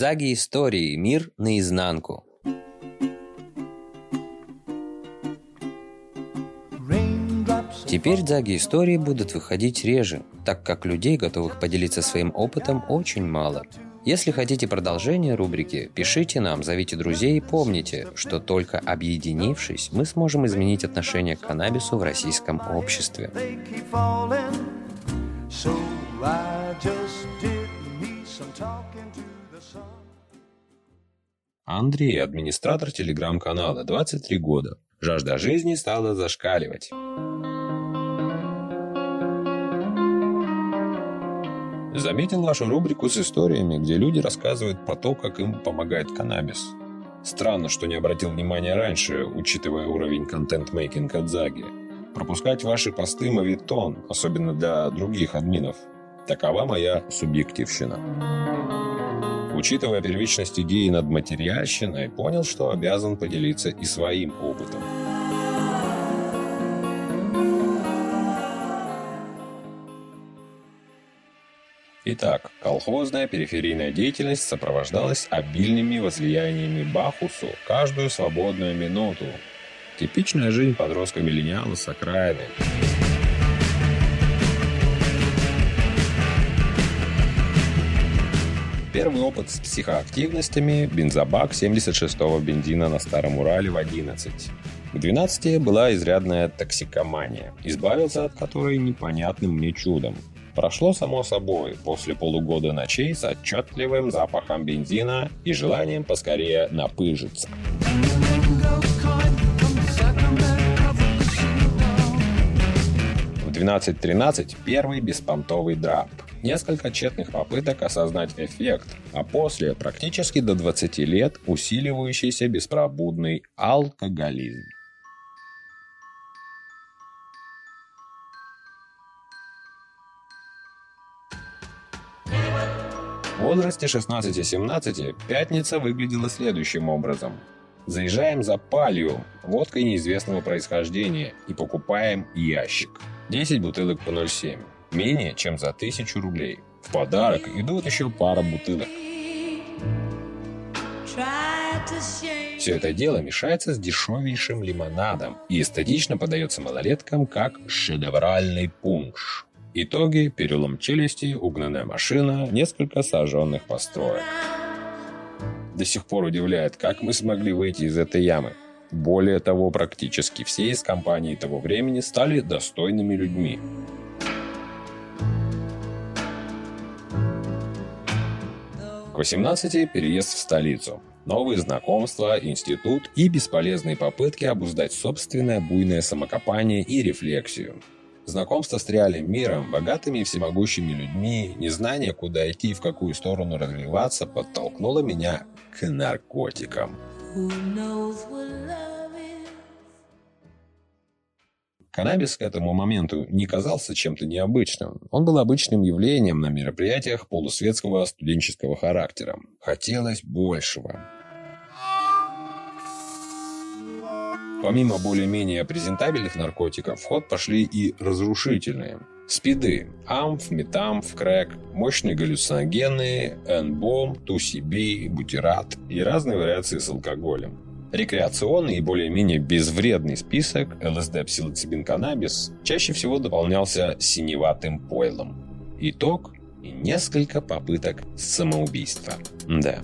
Дзаги истории. Мир наизнанку. Теперь дзаги истории будут выходить реже, так как людей, готовых поделиться своим опытом, очень мало. Если хотите продолжение рубрики, пишите нам, зовите друзей и помните, что только объединившись, мы сможем изменить отношение к каннабису в российском обществе. Андрей, администратор телеграм-канала, 23 года. Жажда жизни стала зашкаливать. Заметил вашу рубрику с историями, где люди рассказывают про то, как им помогает каннабис. Странно, что не обратил внимания раньше, учитывая уровень контент-мейкинга от Заги. Пропускать ваши посты мавитон, особенно для других админов. Такова моя субъективщина. Учитывая первичность идеи над материальщиной, понял, что обязан поделиться и своим опытом. Итак, колхозная периферийная деятельность сопровождалась обильными возлияниями Бахусу каждую свободную минуту. Типичная жизнь подростка-миллениала с окраины. Первый опыт с психоактивностями – бензобак 76-го бензина на Старом Урале в 11. К 12 была изрядная токсикомания, избавился от которой непонятным мне чудом. Прошло само собой после полугода ночей с отчетливым запахом бензина и желанием поскорее напыжиться. В 12.13 первый беспонтовый драп. Несколько тщетных попыток осознать эффект, а после практически до 20 лет усиливающийся беспробудный алкоголизм. В возрасте 16-17 пятница выглядела следующим образом. Заезжаем за палью, водкой неизвестного происхождения, и покупаем ящик. 10 бутылок по 0,7. Менее чем за 1000 рублей. В подарок идут еще пара бутылок. Все это дело мешается с дешевейшим лимонадом и эстетично подается малолеткам как шедевральный пунш. Итоги – перелом челюсти, угнанная машина, несколько сожженных построек. До сих пор удивляет, как мы смогли выйти из этой ямы. Более того, практически все из компании того времени стали достойными людьми. К 18 переезд в столицу. Новые знакомства, институт и бесполезные попытки обуздать собственное буйное самокопание и рефлексию. Знакомство с реальным миром, богатыми и всемогущими людьми, незнание, куда идти и в какую сторону развиваться, подтолкнуло меня к наркотикам. Каннабис к этому моменту не казался чем-то необычным. Он был обычным явлением на мероприятиях полусветского студенческого характера. Хотелось большего. Помимо более-менее презентабельных наркотиков, в ход пошли и разрушительные. Спиды, амф, метамф, крэк, мощные галлюциногены, энбом, тусиби, бутират и разные вариации с алкоголем. Рекреационный и более-менее безвредный список ЛСД, псилоцибин, каннабис чаще всего дополнялся синеватым пойлом. Итог – несколько попыток самоубийства. Да.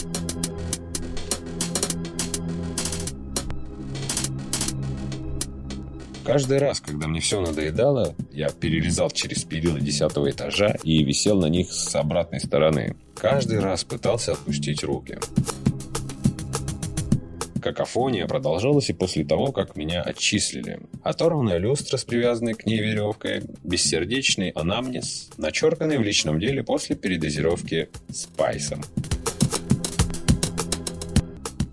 Каждый раз, когда мне все надоедало, я перелезал через перила десятого этажа и висел на них с обратной стороны. Каждый раз пытался отпустить руки. Какофония продолжалась и после того, как меня отчислили. Оторванная люстра с привязанной к ней веревкой, бессердечный анамнез, начерканный в личном деле после передозировки спайсом.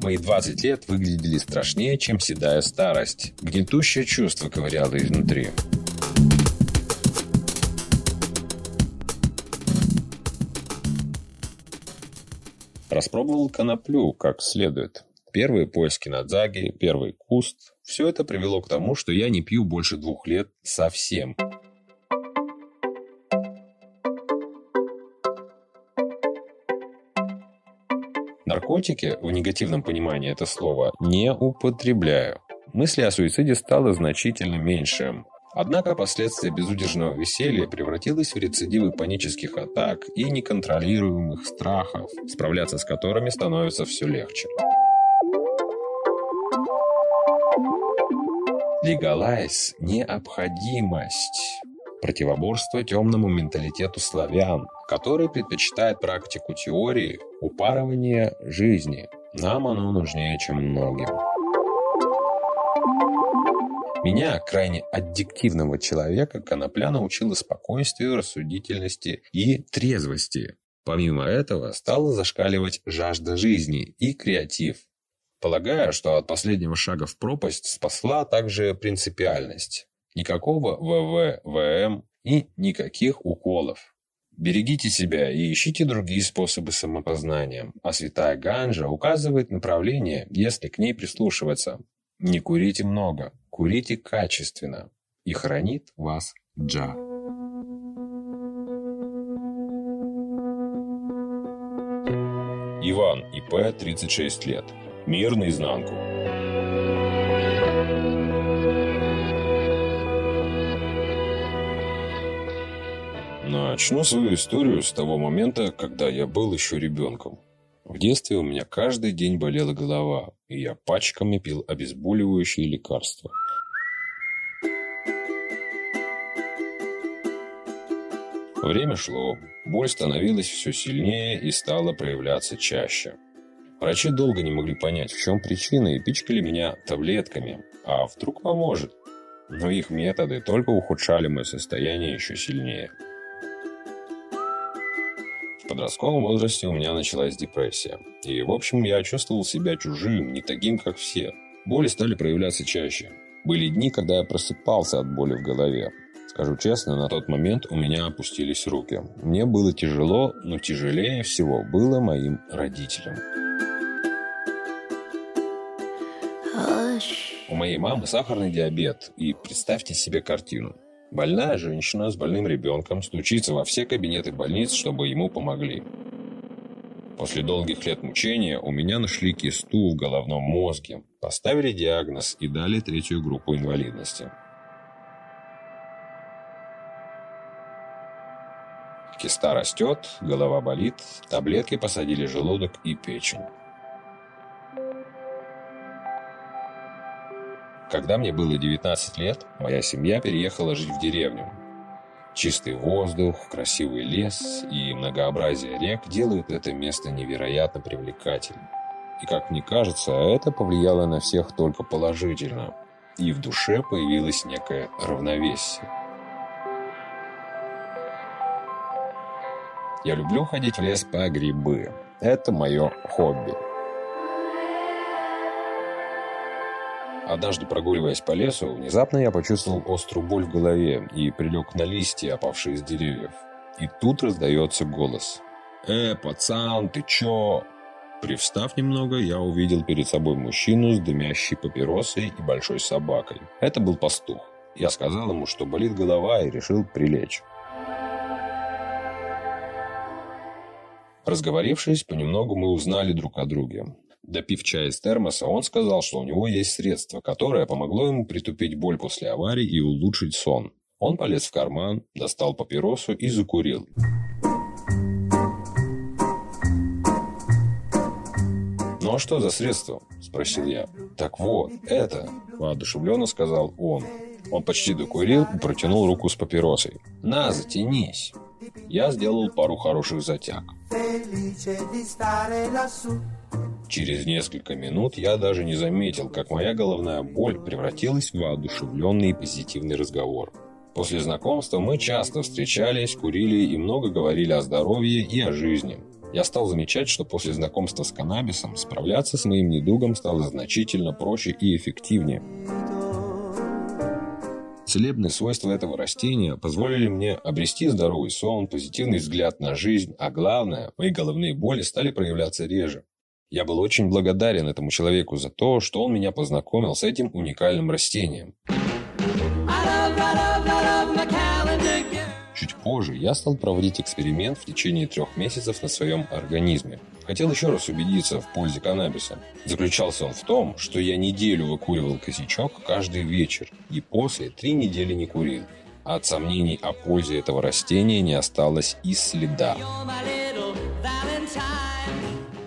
Мои 20 лет выглядели страшнее, чем седая старость. Гнетущее чувство ковыряло изнутри. Распробовал коноплю как следует. Первые поиски на дзаге, первый куст. Все это привело к тому, что я не пью больше двух лет совсем. Наркотики, в негативном понимании это слова, не употребляю. Мысли о суициде стало значительно меньше. Однако последствия безудержного веселья превратилось в рецидивы панических атак и неконтролируемых страхов, справляться с которыми становится все легче. Легалайз – необходимость. Противоборство темному менталитету славян, который предпочитает практику теории упарывания жизни. Нам оно нужнее, чем многим. Меня, крайне аддиктивного человека, конопля научила спокойствию, рассудительности и трезвости. Помимо этого, стала зашкаливать жажда жизни и креатив. Полагаю, что от последнего шага в пропасть спасла также принципиальность. Никакого ВВ, ВМ и никаких уколов. Берегите себя и ищите другие способы самопознания, а святая ганжа указывает направление, если к ней прислушиваться. Не курите много, Курите качественно, и хранит вас Джа. Иван, ИП, 36 лет. Мир наизнанку. Начну свою историю с того момента, когда я был еще ребенком. В детстве у меня каждый день болела голова, и я пачками пил обезболивающие лекарства. Время шло, боль становилась все сильнее и стала проявляться чаще. Врачи долго не могли понять, в чем причина, и пичкали меня таблетками. А вдруг поможет? Но их методы только ухудшали мое состояние еще сильнее. В подростковом возрасте у меня началась депрессия. И, в общем, я чувствовал себя чужим, не таким, как все. Боли стали проявляться чаще. Были дни, когда я просыпался от боли в голове. Скажу честно, на тот момент у меня опустились руки. Мне было тяжело, но тяжелее всего было моим родителям. У моей мамы сахарный диабет, и представьте себе картину. Больная женщина с больным ребенком стучится во все кабинеты больниц, чтобы ему помогли. После долгих лет мучения у меня нашли кисту в головном мозге, поставили диагноз и дали третью группу инвалидности. Киста растет, голова болит, таблетки посадили желудок и печень. Когда мне было 19 лет, моя семья переехала жить в деревню. Чистый воздух, красивый лес и многообразие рек делают это место невероятно привлекательным. И, как мне кажется, это повлияло на всех только положительно. И в душе появилось некое равновесие. Я люблю ходить в лес по грибы. Это мое хобби. Однажды, прогуливаясь по лесу, внезапно я почувствовал острую боль в голове и прилег на листья, опавшие с деревьев. И тут раздается голос. «Э, пацан, ты чё?» Привстав немного, я увидел перед собой мужчину с дымящей папиросой и большой собакой. Это был пастух. Я сказал ему, что болит голова, и решил прилечь. Разговорившись, понемногу мы узнали друг о друге. Допив чай из термоса, он сказал, что у него есть средство, которое помогло ему притупить боль после аварии и улучшить сон. Он полез в карман, достал папиросу и закурил. «Ну а что за средство?» – спросил я. «Так вот, это...» – воодушевленно сказал он. Он почти докурил и протянул руку с папиросой. «На, затянись!» Я сделал пару хороших затяг. Через несколько минут я даже не заметил, как моя головная боль превратилась в воодушевленный и позитивный разговор. После знакомства мы часто встречались, курили и много говорили о здоровье и о жизни. Я стал замечать, что после знакомства с каннабисом справляться с моим недугом стало значительно проще и эффективнее. Целебные свойства этого растения позволили мне обрести здоровый сон, позитивный взгляд на жизнь, а главное, мои головные боли стали проявляться реже. Я был очень благодарен этому человеку за то, что он меня познакомил с этим уникальным растением. Чуть Позже я стал проводить эксперимент в течение трех месяцев на своем организме. Хотел еще раз убедиться в пользе каннабиса. Заключался он в том, что я неделю выкуривал косячок каждый вечер и после три недели не курил. От сомнений о пользе этого растения не осталось и следа.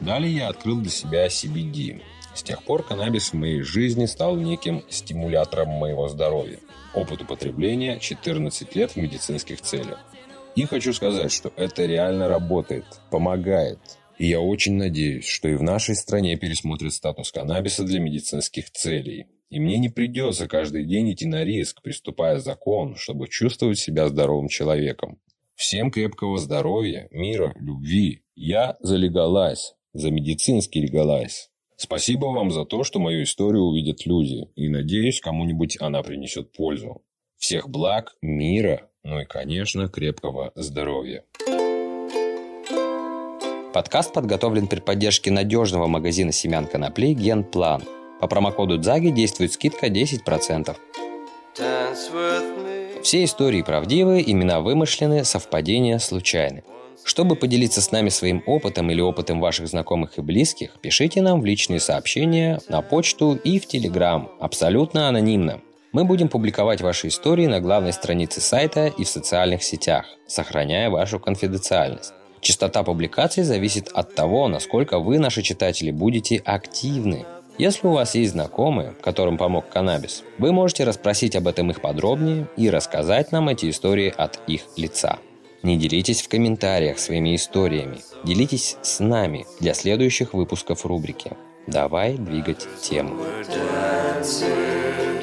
Далее я открыл для себя CBD. С тех пор каннабис в моей жизни стал неким стимулятором моего здоровья. Опыт употребления 14 лет в медицинских целях. И хочу сказать, что это реально работает, помогает. И я очень надеюсь, что и в нашей стране пересмотрят статус каннабиса для медицинских целей. И мне не придется каждый день идти на риск, приступая закон, чтобы чувствовать себя здоровым человеком. Всем крепкого здоровья, мира, любви. Я за легалайз, за медицинский легалайз. Спасибо вам за то, что мою историю увидят люди, и надеюсь, кому-нибудь она принесет пользу. Всех благ, мира, ну и, конечно, крепкого здоровья. Подкаст подготовлен при поддержке надежного магазина семян конопли «Генплан». По промокоду «Дзаги» действует скидка 10%. Все истории правдивы, имена вымышлены, совпадения случайны. Чтобы поделиться с нами своим опытом или опытом ваших знакомых и близких, пишите нам в личные сообщения, на почту и в Телеграм, абсолютно анонимно. Мы будем публиковать ваши истории на главной странице сайта и в социальных сетях, сохраняя вашу конфиденциальность. Частота публикаций зависит от того, насколько вы, наши читатели, будете активны. Если у вас есть знакомые, которым помог каннабис, вы можете расспросить об этом их подробнее и рассказать нам эти истории от их лица. Не делитесь в комментариях своими историями. Делитесь с нами для следующих выпусков рубрики. Давай двигать тему. We're.